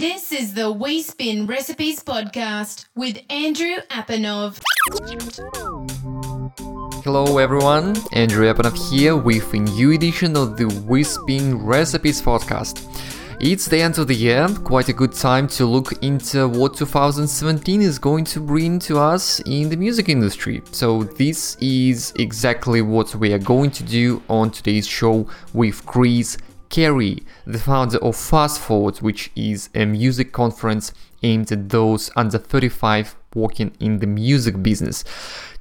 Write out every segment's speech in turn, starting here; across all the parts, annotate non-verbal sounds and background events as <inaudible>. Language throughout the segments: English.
This is the Wiseband Recipes podcast with Andrew Apanov. Hello everyone, Andrew Apanov here with a new edition of the Wiseband Recipes podcast. It's the end of the year, quite a good time to look into what 2017 is going to bring to us in the music industry. So, this is exactly what we are going to do on today's show with Chris Carey, the founder of Fast Forward, which is a music conference aimed at those under 35 working in the music business.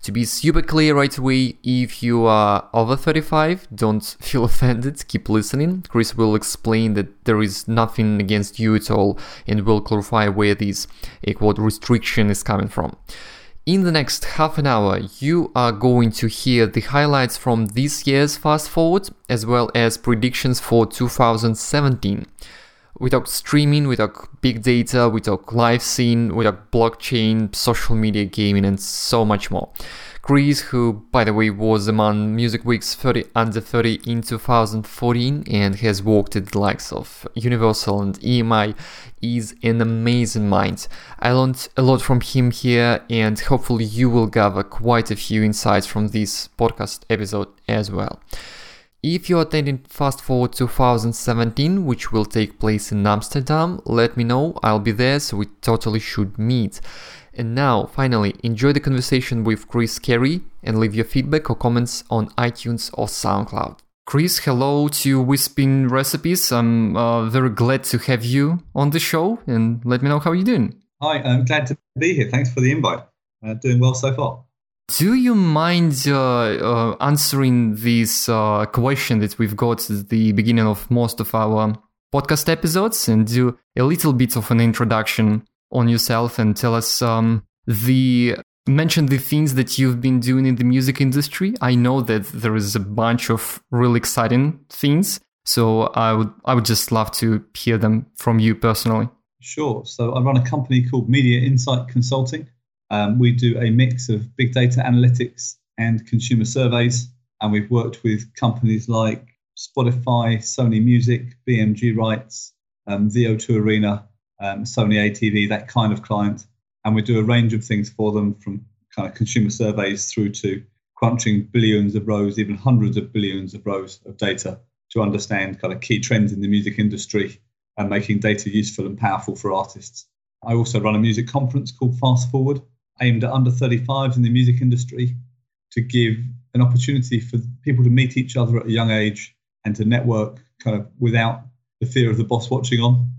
To be super clear right away, if you are over 35, don't <laughs> feel offended, keep listening. Chris will explain that there is nothing against you at all and will clarify where this quote restriction is coming from. In the next half an hour, you are going to hear the highlights from this year's Fast Forward as well as predictions for 2017. We talk streaming, we talk big data, we talk live scene, we talk blockchain, social media gaming, and so much more. Chris, who by the way was among Music Week's 30 under 30 in 2014 and has worked at the likes of Universal and EMI, is an amazing mind. I learned a lot from him here, and hopefully, you will gather quite a few insights from this podcast episode as well. If you're attending Fast Forward 2017, which will take place in Amsterdam, let me know. I'll be there, so we totally should meet. And now, finally, enjoy the conversation with Chris Carey and leave your feedback or comments on iTunes or SoundCloud. Chris, hello to Wiseband Recipes. I'm uh, very glad to have you on the show and let me know how you're doing. Hi, I'm glad to be here. Thanks for the invite. Uh, doing well so far. Do you mind uh, uh, answering this uh, question that we've got at the beginning of most of our podcast episodes and do a little bit of an introduction on yourself and tell us um, the mention the things that you've been doing in the music industry? I know that there is a bunch of really exciting things, so I would I would just love to hear them from you personally. Sure. So I run a company called Media Insight Consulting um, we do a mix of big data analytics and consumer surveys, and we've worked with companies like Spotify, Sony Music, BMG Rights, um, the O2 Arena, um, Sony ATV, that kind of client. And we do a range of things for them from kind of consumer surveys through to crunching billions of rows, even hundreds of billions of rows of data to understand kind of key trends in the music industry and making data useful and powerful for artists. I also run a music conference called Fast Forward, aimed at under 35s in the music industry to give an opportunity for people to meet each other at a young age and to network kind of without the fear of the boss watching on.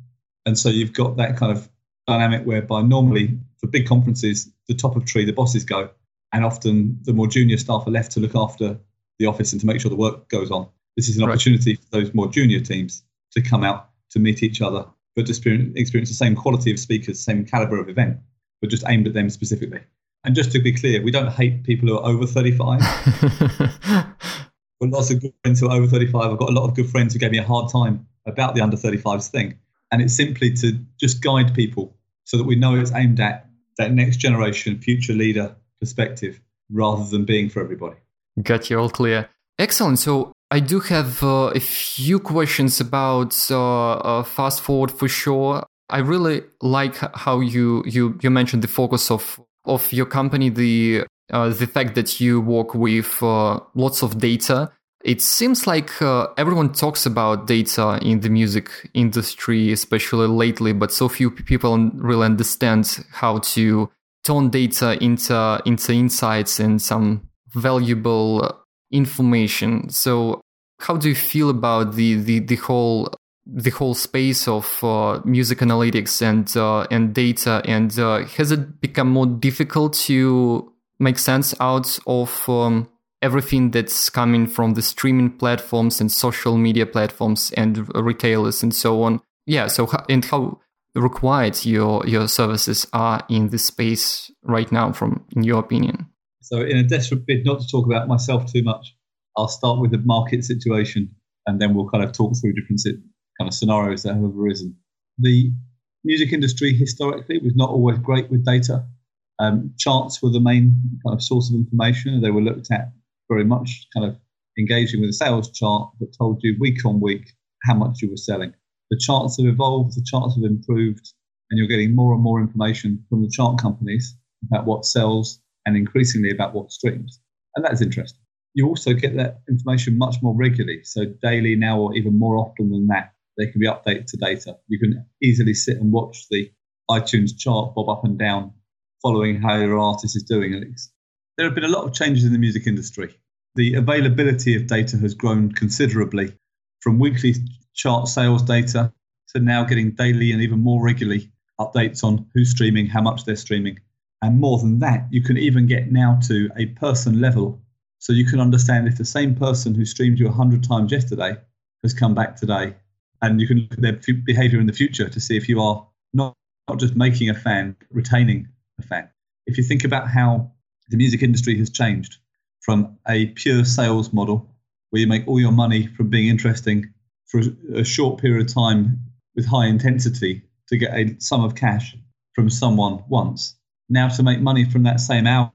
And so you've got that kind of dynamic whereby normally for big conferences, the top of tree, the bosses go, and often the more junior staff are left to look after the office and to make sure the work goes on. This is an right. opportunity for those more junior teams to come out to meet each other, but to experience, experience the same quality of speakers, same caliber of event but just aimed at them specifically. And just to be clear, we don't hate people who are over 35. <laughs> But lots of good friends who are over 35. I've got a lot of good friends who gave me a hard time about the under 35s thing. And it's simply to just guide people so that we know it's aimed at that next generation, future leader perspective rather than being for everybody. Got you all clear. Excellent. So I do have uh, a few questions about uh, uh, fast forward for sure. I really like how you you you mentioned the focus of of your company, the uh, the fact that you work with uh, lots of data. It seems like uh, everyone talks about data in the music industry, especially lately, but so few people really understand how to turn data into into insights and some valuable information. So, how do you feel about the the the whole the whole space of uh, music analytics and uh, and data. And uh, has it become more difficult to make sense out of um, everything that's coming from the streaming platforms and social media platforms and retailers and so on? Yeah so and how required your your services are in this space right now from in your opinion? So in a desperate bid not to talk about myself too much i'll start with the market situation and then we'll kind of talk through different kind of scenarios that have arisen. The music industry historically was not always great with data. Um, charts were the main kind of source of information. They were looked at very much kind of engaging with a sales chart that told you week on week how much you were selling. The charts have evolved, the charts have improved, and you're getting more and more information from the chart companies about what sells and increasingly about what streams. And that's interesting. You also get that information much more regularly. So, daily now, or even more often than that, they can be updated to data. You can easily sit and watch the iTunes chart bob up and down, following how your artist is doing. And there have been a lot of changes in the music industry. The availability of data has grown considerably from weekly chart sales data to now getting daily and even more regularly updates on who's streaming, how much they're streaming. And more than that, you can even get now to a person level. So you can understand if the same person who streamed you 100 times yesterday has come back today. And you can look at their behavior in the future to see if you are not, not just making a fan, retaining a fan. If you think about how the music industry has changed from a pure sales model where you make all your money from being interesting for a short period of time with high intensity to get a sum of cash from someone once. Now, to make money from that same album,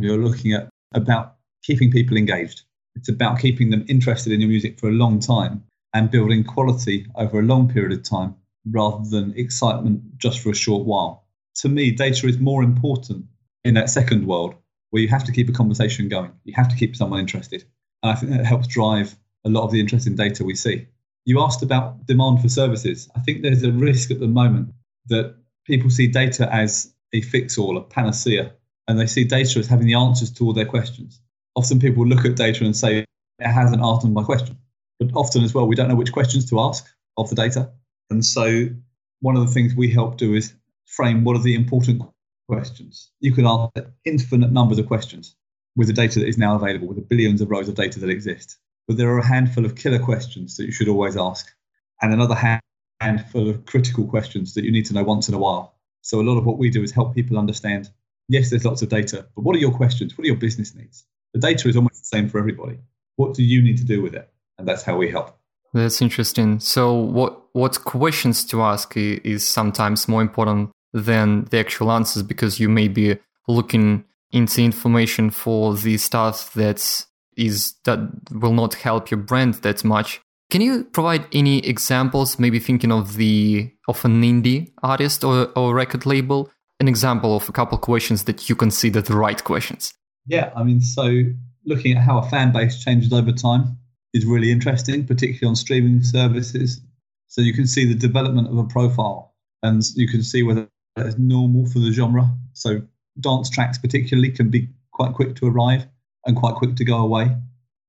you're looking at about keeping people engaged. It's about keeping them interested in your music for a long time and building quality over a long period of time rather than excitement just for a short while. To me, data is more important in that second world where you have to keep a conversation going. You have to keep someone interested. And I think that helps drive a lot of the interesting data we see. You asked about demand for services. I think there's a risk at the moment that people see data as a fix all, a panacea, and they see data as having the answers to all their questions. Often people look at data and say, it hasn't answered my question. But often as well, we don't know which questions to ask of the data. And so one of the things we help do is frame what are the important questions. You could answer infinite numbers of questions with the data that is now available, with the billions of rows of data that exist. But there are a handful of killer questions that you should always ask, and another handful of critical questions that you need to know once in a while. So a lot of what we do is help people understand yes, there's lots of data, but what are your questions? What are your business needs? The data is almost the same for everybody. What do you need to do with it? And that's how we help. That's interesting. So what what questions to ask is sometimes more important than the actual answers because you may be looking into information for the stuff that is is that will not help your brand that much. Can you provide any examples? Maybe thinking of the of an indie artist or, or record label, an example of a couple questions that you consider the right questions. Yeah, I mean, so looking at how a fan base changes over time is really interesting, particularly on streaming services. So you can see the development of a profile, and you can see whether it's normal for the genre. So dance tracks particularly can be quite quick to arrive and quite quick to go away.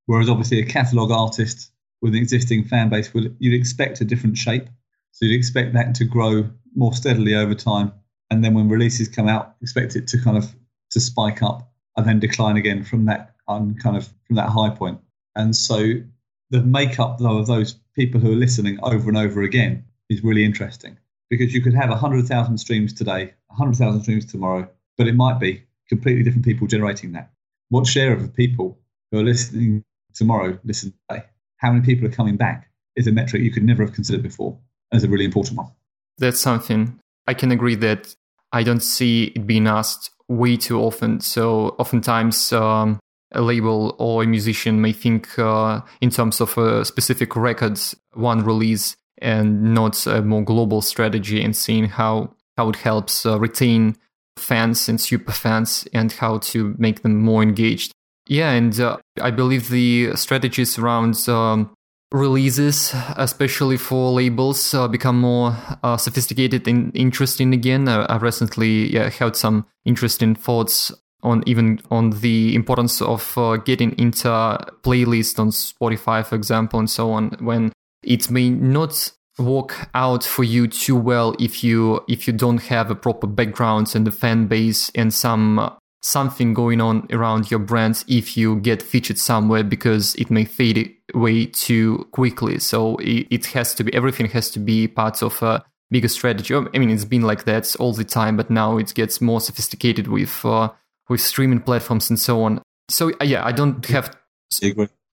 Whereas obviously a catalogue artist with an existing fan base would you'd expect a different shape. So you'd expect that to grow more steadily over time. And then when releases come out, expect it to kind of to spike up and then decline again from that um, kind of from that high point. And so the makeup though of those people who are listening over and over again is really interesting because you could have 100,000 streams today, 100,000 streams tomorrow, but it might be completely different people generating that. What share of the people who are listening tomorrow listen today? How many people are coming back is a metric you could never have considered before as a really important one. That's something I can agree that I don't see it being asked way too often. So oftentimes, um, a label or a musician may think uh, in terms of a specific records, one release, and not a more global strategy and seeing how how it helps uh, retain fans and super fans and how to make them more engaged. Yeah, and uh, I believe the strategies around um, releases, especially for labels, uh, become more uh, sophisticated and interesting again. Uh, I recently yeah, had some interesting thoughts on even on the importance of uh, getting into playlist on Spotify, for example, and so on. When it may not work out for you too well if you if you don't have a proper background and a fan base and some something going on around your brand if you get featured somewhere because it may fade away too quickly so it, it has to be everything has to be part of a bigger strategy i mean it's been like that all the time but now it gets more sophisticated with uh, with streaming platforms and so on so uh, yeah i don't have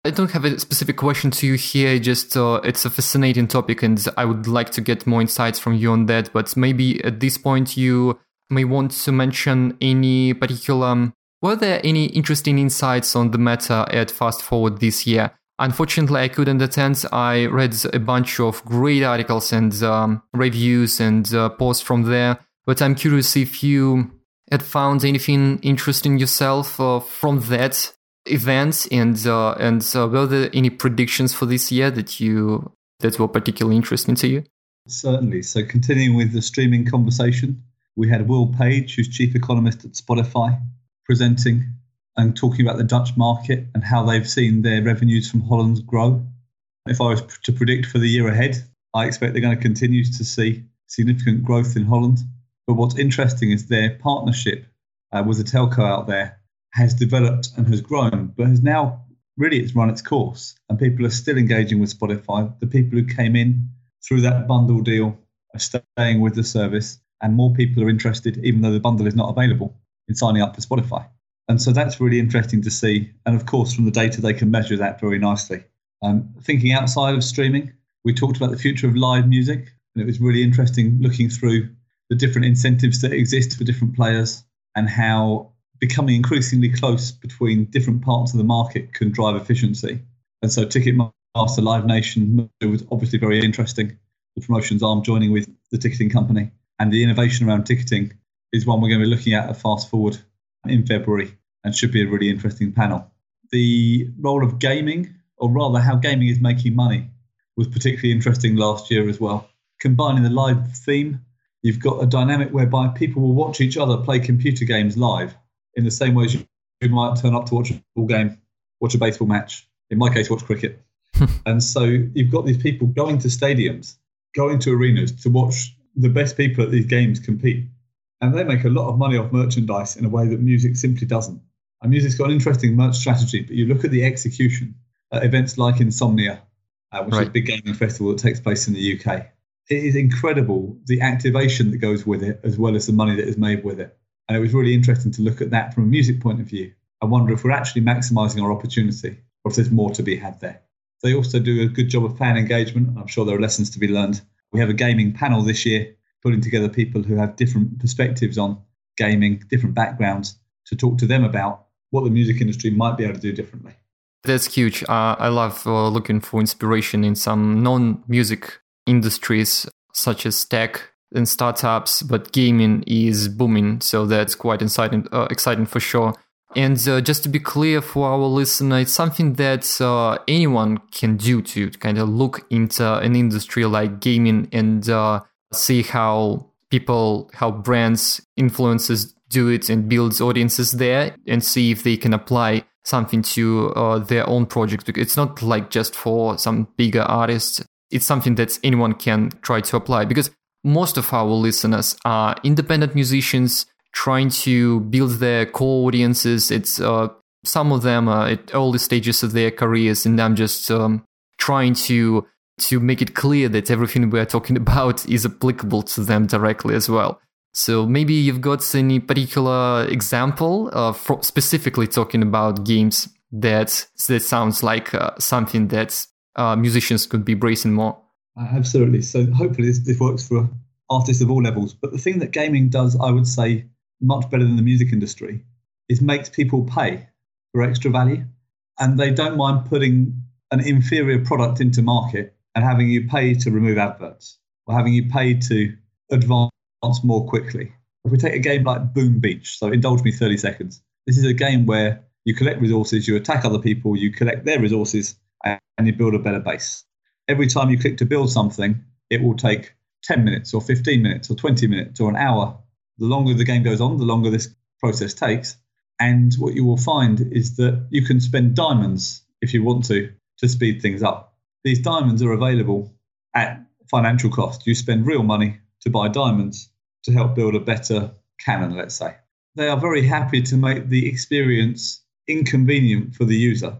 I don't have a specific question to you here. Just uh, it's a fascinating topic, and I would like to get more insights from you on that. But maybe at this point, you may want to mention any particular. Um, were there any interesting insights on the matter at Fast Forward this year? Unfortunately, I couldn't attend. I read a bunch of great articles and um, reviews and uh, posts from there. But I'm curious if you had found anything interesting yourself uh, from that event, and uh, and uh, were there any predictions for this year that you that were particularly interesting to you? Certainly. So, continuing with the streaming conversation, we had Will Page, who's chief economist at Spotify, presenting and talking about the Dutch market and how they've seen their revenues from Holland grow. If I was to predict for the year ahead, I expect they're going to continue to see significant growth in Holland. But what's interesting is their partnership uh, with a telco out there has developed and has grown, but has now really it's run its course, and people are still engaging with Spotify. The people who came in through that bundle deal are staying with the service, and more people are interested, even though the bundle is not available, in signing up for Spotify. And so that's really interesting to see. And of course, from the data, they can measure that very nicely. Um, thinking outside of streaming, we talked about the future of live music, and it was really interesting looking through the different incentives that exist for different players and how becoming increasingly close between different parts of the market can drive efficiency. And so Ticketmaster Live Nation was obviously very interesting. The promotions arm joining with the ticketing company and the innovation around ticketing is one we're going to be looking at at Fast Forward in February and should be a really interesting panel. The role of gaming, or rather how gaming is making money, was particularly interesting last year as well. Combining the live theme, you've got a dynamic whereby people will watch each other play computer games live in the same way as you might turn up to watch a football game, watch a baseball match, in my case, watch cricket. <laughs> and so you've got these people going to stadiums, going to arenas to watch the best people at these games compete. And they make a lot of money off merchandise in a way that music simply doesn't. And music's got an interesting merch strategy, but you look at the execution at events like Insomnia, uh, which right. is a big gaming festival that takes place in the UK. It is incredible the activation that goes with it, as well as the money that is made with it. And it was really interesting to look at that from a music point of view. I wonder if we're actually maximizing our opportunity or if there's more to be had there. They also do a good job of fan engagement. I'm sure there are lessons to be learned. We have a gaming panel this year, putting together people who have different perspectives on gaming, different backgrounds, to talk to them about what the music industry might be able to do differently. That's huge. Uh, I love uh, looking for inspiration in some non music industries such as tech and startups, but gaming is booming. So that's quite exciting, uh, exciting for sure. And uh, just to be clear for our listener, it's something that uh, anyone can do to kind of look into an industry like gaming and uh, see how people, how brands, influencers do it and builds audiences there and see if they can apply something to uh, their own project. It's not like just for some bigger artists. It's something that anyone can try to apply because most of our listeners are independent musicians trying to build their core audiences. It's uh, some of them are at early stages of their careers, and I'm just um, trying to to make it clear that everything we are talking <laughs> about is applicable to them directly as well. So maybe you've got any particular example uh, specifically talking about games that that sounds like uh, something that uh, musicians could be bracing more. Uh, absolutely. So hopefully this, this works for artists of all levels. But the thing that gaming does, I would say, much better than the music industry, is makes people pay for extra value, and they don't mind putting an inferior product into market and having you pay to remove adverts or having you pay to advance more quickly. If we take a game like Boom Beach, so indulge me 30 seconds. This is a game where you collect resources, you attack other people, you collect their resources, and you build a better base. Every time you click to build something, it will take 10 minutes or 15 minutes or 20 minutes or an hour. The longer the game goes on, the longer this process takes. And what you will find is that you can spend diamonds if you want to to speed things up. These diamonds are available at financial cost. You spend real money to buy diamonds to help build a better cannon, let's say. They are very happy to make the experience inconvenient for the user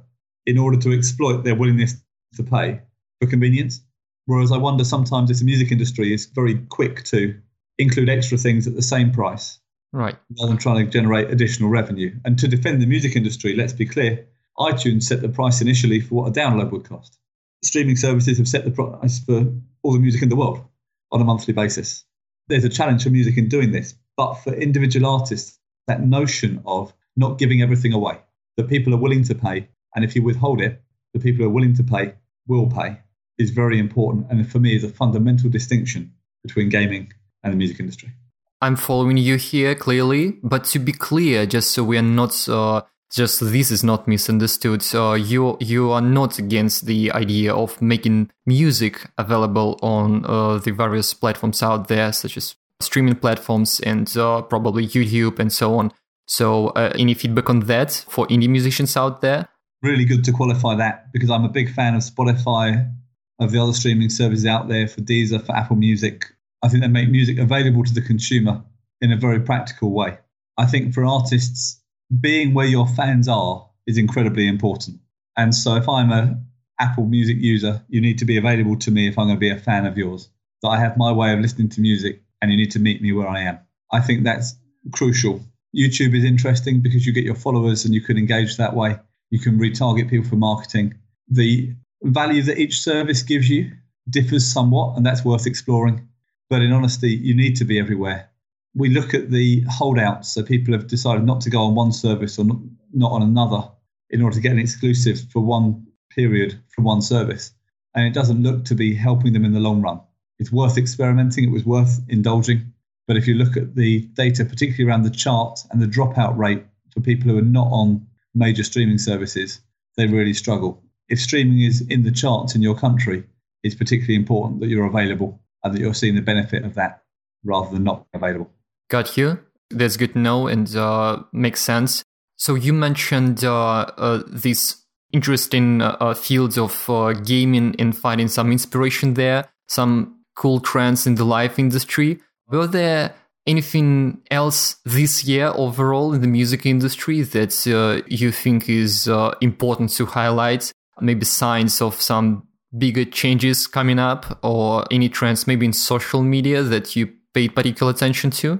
in order to exploit their willingness to pay for convenience. Whereas I wonder sometimes if the music industry is very quick to include extra things at the same price. Right. Rather than trying to generate additional revenue. And to defend the music industry, let's be clear, iTunes set the price initially for what a download would cost. Streaming services have set the price for all the music in the world on a monthly basis. There's a challenge for music in doing this, but for individual artists, that notion of not giving everything away, that people are willing to pay, and if you withhold it, the people who are willing to pay will pay is very important. And for me, is a fundamental distinction between gaming and the music industry. I'm following you here clearly, but to be clear, just so we are not uh, just this is not misunderstood. Uh, you you are not against the idea of making music available on uh, the various platforms out there, such as streaming platforms and uh, probably YouTube and so on. So, uh, any feedback on that for indie musicians out there? Really good to qualify that because I'm a big fan of Spotify, of the other streaming services out there, for Deezer, for Apple Music. I think they make music available to the consumer in a very practical way. I think for artists, being where your fans are is incredibly important. And so if I'm a Apple Music user, you need to be available to me if I'm going to be a fan of yours. That I have my way of listening to music and you need to meet me where I am. I think that's crucial. YouTube is interesting because you get your followers and you can engage that way. You can retarget people for marketing. The value that each service gives you differs somewhat, and that's worth exploring. But in honesty, you need to be everywhere. We look at the holdouts, so people have decided not to go on one service or not, on another in order to get an exclusive for one period from one service. And it doesn't look to be helping them in the long run it's worth experimenting. It was worth indulging. But if you look at the data, particularly around the chart and the dropout rate for people who are not on major streaming services, they really struggle. If streaming is in the charts in your country, it's particularly important that you're available and that you're seeing the benefit of that rather than not available. Got you. That's good to know and uh, makes sense. So you mentioned uh, uh, these interesting uh, fields of uh, gaming and finding some inspiration there, some cool trends in the live industry. Were there anything else this year overall in the music industry that uh, you think is uh, important to highlight? Maybe signs of some bigger changes coming up or any trends maybe in social media that you paid particular attention to?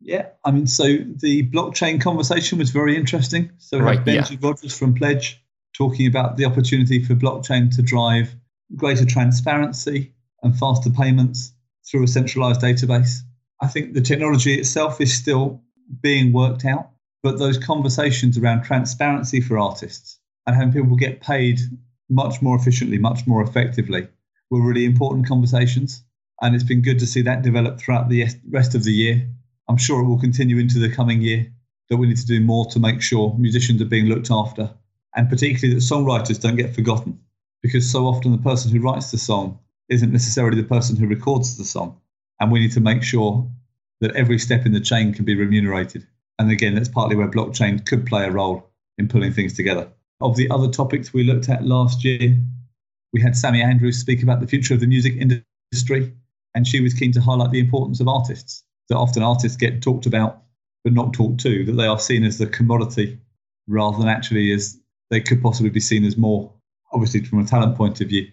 Yeah, I mean, so the blockchain conversation was very interesting. So we right, had Benji yeah. Rogers from Pledge talking about the opportunity for blockchain to drive greater transparency and faster payments through a centralized database. I think the technology itself is still being worked out, but those conversations around transparency for artists and having people get paid much more efficiently, much more effectively were really important conversations. And it's been good to see that develop throughout the rest of the year. I'm sure it will continue into the coming year, that we need to do more to make sure musicians are being looked after, and particularly that songwriters don't get forgotten. Because so often the person who writes the song isn't necessarily the person who records the song. And we need to make sure that every step in the chain can be remunerated. And again, that's partly where blockchain could play a role in pulling things together. Of the other topics we looked at last year, we had Sammy Andrews speak about the future of the music industry, and she was keen to highlight the importance of artists. That often artists get talked about but not talked to, that they are seen as the commodity rather than actually as they could possibly be seen as more, obviously from a talent point of view.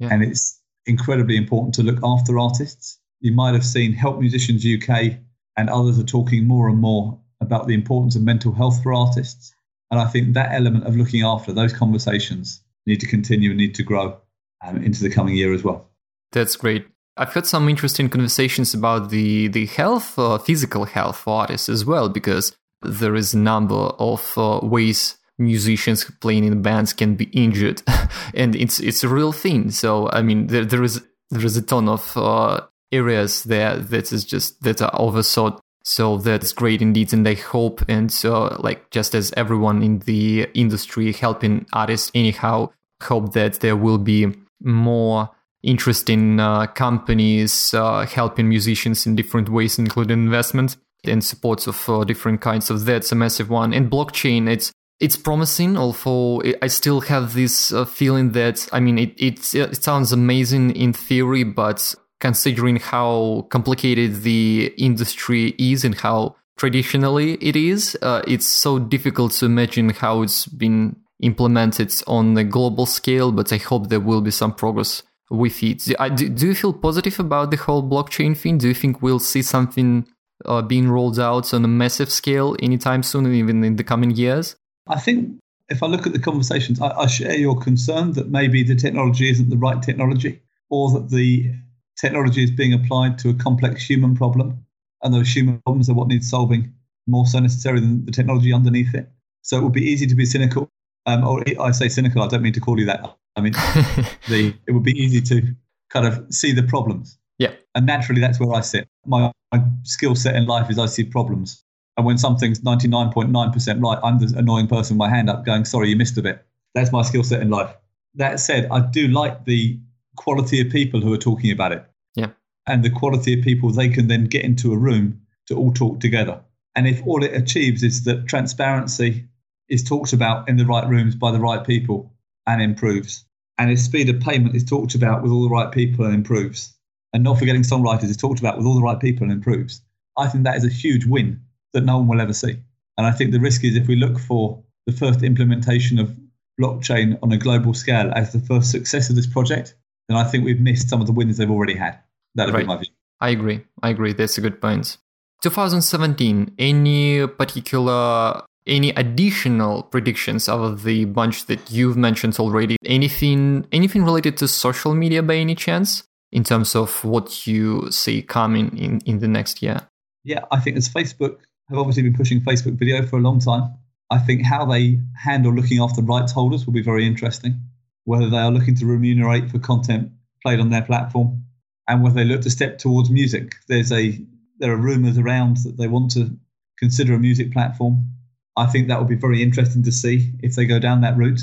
Yeah. And it's incredibly important to look after artists. You might have seen Help Musicians UK and others are talking more and more about the importance of mental health for artists. And I think that element of looking after those conversations need to continue and need to grow um, into the coming year as well. That's great. I've had some interesting conversations about the the health, uh, physical health for artists as well, because there is a number of uh, ways musicians playing in bands can be injured, <laughs> and it's it's a real thing. So I mean, there there is there is a ton of uh, areas there that is just that are oversought. So that's great indeed, and I hope and so like just as everyone in the industry helping artists anyhow, hope that there will be more interesting uh, companies uh, helping musicians in different ways, including investment and supports of uh, different kinds of that's a massive one. And blockchain, it's it's promising, although I still have this uh, feeling that I mean it, it it sounds amazing in theory, but considering how complicated the industry is and how traditionally it is, uh, it's so difficult to imagine how it's been implemented on a global scale. But I hope there will be some progress with it. Do, do you feel positive about the whole blockchain thing? Do you think we'll see something uh, being rolled out on a massive scale anytime soon, even in the coming years? I think if I look at the conversations, I, I, share your concern that maybe the technology isn't the right technology or that the technology is being applied to a complex human problem. And those human problems are what needs solving more so necessarily than the technology underneath it. So it would be easy to be cynical. Um, or I say cynical. I don't mean to call you that. I mean, <laughs> the it would be easy to kind of see the problems. Yeah. And naturally, that's where I sit. My, my skill set in life is I see problems. And when something's 99.9% right, I'm the annoying person with my hand up going, sorry, you missed a bit. That's my skill set in life. That said, I do like the quality of people who are talking about it. Yeah. And the quality of people they can then get into a room to all talk together. And if all it achieves is that transparency is talked about in the right rooms by the right people and improves, and if speed of payment is talked about with all the right people and improves, and not forgetting songwriters is talked about with all the right people and improves, I think that is a huge win that no one will ever see. And I think the risk is if we look for the first implementation of blockchain on a global scale as the first success of this project, then I think we've missed some of the wins they've already had. That would Right. be my view. I agree. I agree. That's a good point. 2017. Any particular, any additional predictions out of the bunch that you've mentioned already? Anything, anything related to social media by any chance? In terms of what you see coming in in the next year. Yeah, I think as Facebook have obviously been pushing Facebook video for a long time, I think how they handle looking after rights holders will be very interesting. Whether they are looking to remunerate for content played on their platform, and whether they look to step towards music. There's a there are rumours around that they want to consider a music platform. I think that would be very interesting to see if they go down that route.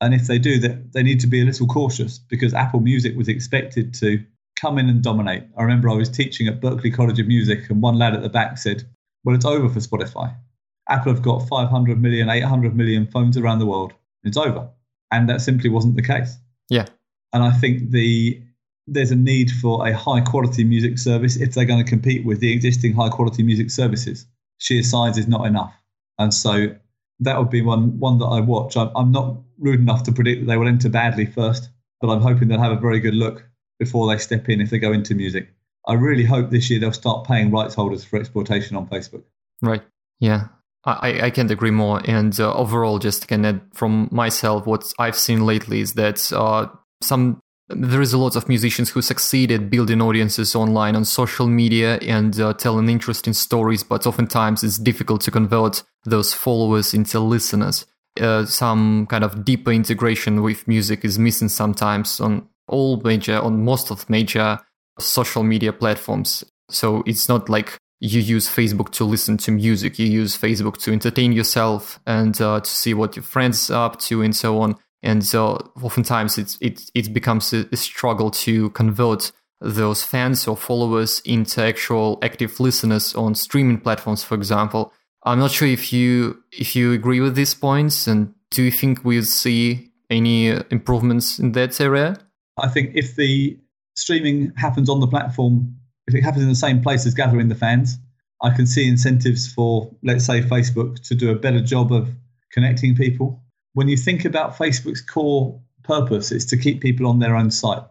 And if they do, that they need to be a little cautious because Apple Music was expected to come in and dominate. I remember I was teaching at Berklee College of Music, and one lad at the back said, Well, it's over for Spotify. Apple have got 500 million, 800 million phones around the world. It's over. And that simply wasn't the case. Yeah. And I think the there's a need for a high quality music service if they're going to compete with the existing high quality music services. Sheer size is not enough. And so that would be one one that I watch. I'm, I'm not rude enough to predict that they will enter badly first, but I'm hoping they'll have a very good look before they step in if they go into music. I really hope this year they'll start paying rights holders for exploitation on Facebook. Right. Yeah. I, I- can't agree more. And uh, overall, just can add from myself, what I've seen lately is that uh, some there is a lot of musicians who succeeded building audiences online on social media and uh, telling interesting stories, but oftentimes it's difficult to convert those followers into listeners. Uh, some kind of deeper integration with music is missing sometimes on all major, on most of major social media platforms. So it's not like you use Facebook to listen to music. You use Facebook to entertain yourself and uh, to see what your friends are up to and so on. And so oftentimes it's, it, it becomes a, a struggle to convert those fans or followers into actual active listeners on streaming platforms, for example. I'm not sure if you if you agree with these points, and do you think we'll see any uh, improvements in that area? I think if the streaming happens on the platform, if it happens in the same place as gathering the fans, I can see incentives for, let's say, Facebook to do a better job of connecting people. When you think about Facebook's core purpose, it's to keep people on their own site,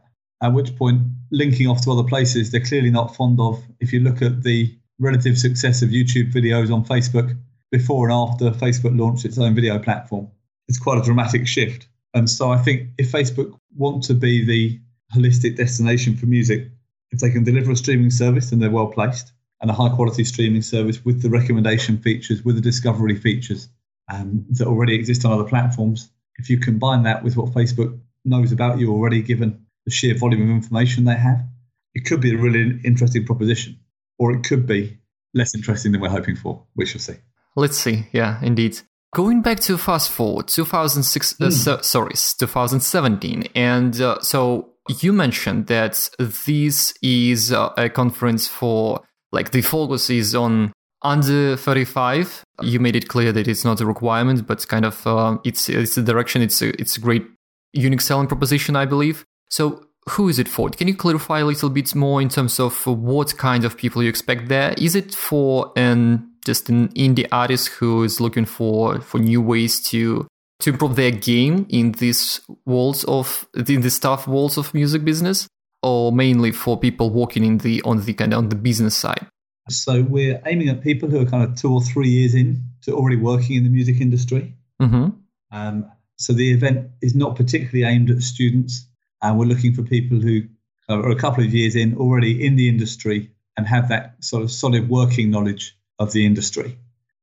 at which point linking off to other places they're clearly not fond of. If you look at the relative success of YouTube videos on Facebook before and after Facebook launched its own video platform, it's quite a dramatic shift. And so I think if Facebook want to be the holistic destination for music, if they can deliver a streaming service, then they're well placed, and a high quality streaming service with the recommendation features, with the discovery features um, that already exist on other platforms. If you combine that with what Facebook knows about you already, given the sheer volume of information they have, it could be a really interesting proposition, or it could be less interesting than we're hoping for. We shall see. Let's see. Yeah, indeed. Going back to fast forward, 2006, uh, so, sorry, 2017, and uh, so you mentioned that this is a conference for like the focus is on under 35. You made it clear that it's not a requirement, but kind of uh, it's it's a direction. It's a, it's a great unique selling proposition, I believe. So who is it for? Can you clarify a little bit more in terms of what kind of people you expect there? Is it for an just an indie artist who is looking for for new ways to to improve their game in these walls of in the tough walls of music business, or mainly for people working in the on the kind of on the business side? So we're aiming at people who are kind of two or three years in to already working in the music industry. Mm-hmm. Um, so the event is not particularly aimed at students, and we're looking for people who are a couple of years in already in the industry and have that sort of solid working knowledge of the industry.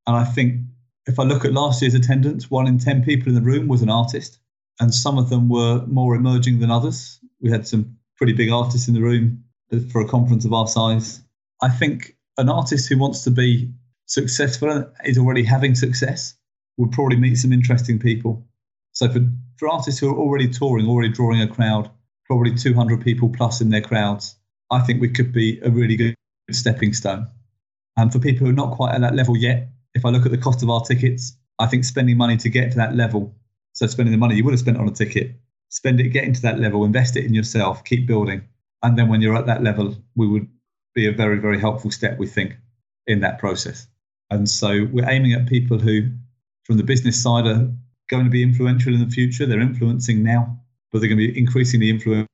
And I think if I look at last year's attendance, one in 10 people in the room was an artist, and some of them were more emerging than others. We had some pretty big artists in the room for a conference of our size. I think an artist who wants to be successful and is already having success would probably meet some interesting people. So for, for artists who are already touring, already drawing a crowd, probably 200 people plus in their crowds, I think we could be a really good stepping stone. And for people who are not quite at that level yet, if I look at the cost of our tickets, I think spending money to get to that level, so spending the money you would have spent on a ticket, spend it, get into that level, invest it in yourself, keep building. And then when you're at that level, we would be a very, very helpful step, we think, in that process. And so we're aiming at people who, from the business side, are going to be influential in the future. They're influencing now, but they're going to be increasingly influential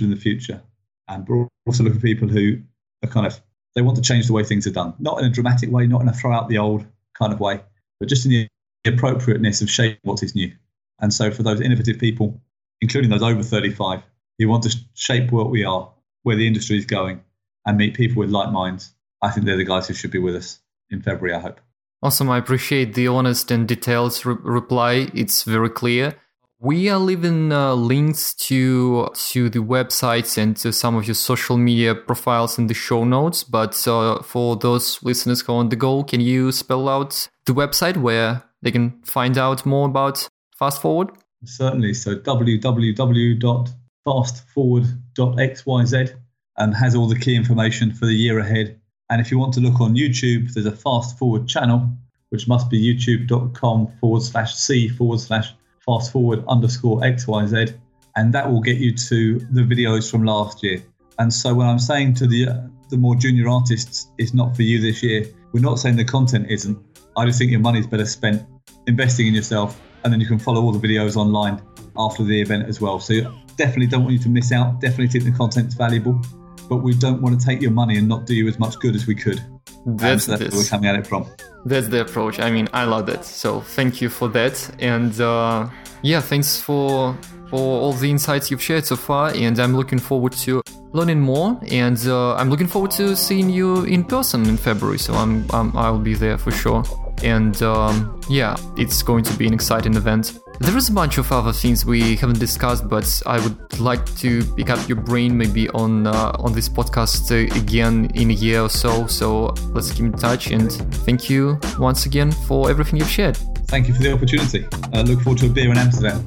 in the future. And we're also looking for people who are kind of, they want to change the way things are done, not in a dramatic way, not in a throw out the old kind of way, but just in the appropriateness of shaping what is new. And so for those innovative people, including those over 35, who want to shape what we are, where the industry is going, and meet people with like minds, I think they're the guys who should be with us in February, I hope. Awesome. I appreciate the honest and detailed re- reply. It's very clear. We are leaving uh, links to to the websites and to some of your social media profiles in the show notes. But uh, for those listeners who are on the go, can you spell out the website where they can find out more about Fast Forward? Certainly. So www.fastforward.xyz um, has all the key information for the year ahead. And if you want to look on YouTube, there's a Fast Forward channel, which must be youtube.com forward slash C forward slash fast forward underscore XYZ, and that will get you to the videos from last year. And so when I'm saying to the the more junior artists, it's not for you this year. We're not saying the content isn't. I just think your money's better spent investing in yourself, and then you can follow all the videos online after the event as well. So definitely don't want you to miss out. Definitely think the content's valuable, but we don't want to take your money and not do you as much good as we could. That's, that's where we're coming at it from. That's the approach. I mean, I love that. So thank you for that. And uh, yeah, thanks for for all the insights you've shared so far. And I'm looking forward to learning more. And uh, I'm looking forward to seeing you in person in February. So I'm, I'm I'll be there for sure. And um, yeah, it's going to be an exciting event. There is a bunch of other things we haven't discussed, but I would like to pick up your brain maybe on uh, on this podcast uh, again in a year or so. So let's keep in touch, and thank you once again for everything you've shared. Thank you for the opportunity. I look forward to a beer in Amsterdam.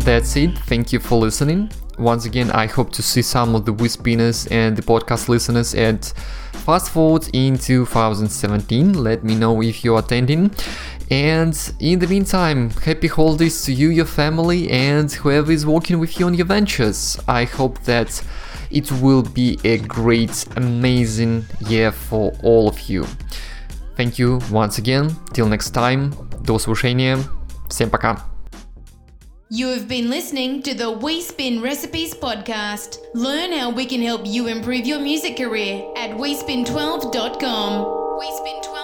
That's it. Thank you for listening. Once again, I hope to see some of the Wispinners and the podcast listeners at Fast Forward in 2017. Let me know if you're attending. And in the meantime, happy holidays to you, your family, and whoever is working with you on your ventures. I hope that it will be a great, amazing year for all of you. Thank you once again. Till next time. До слушания. Всем пока. You have been listening to the Wiseband Recipes podcast. Learn how we can help you improve your music career at WeSpin12.com. WeSpin12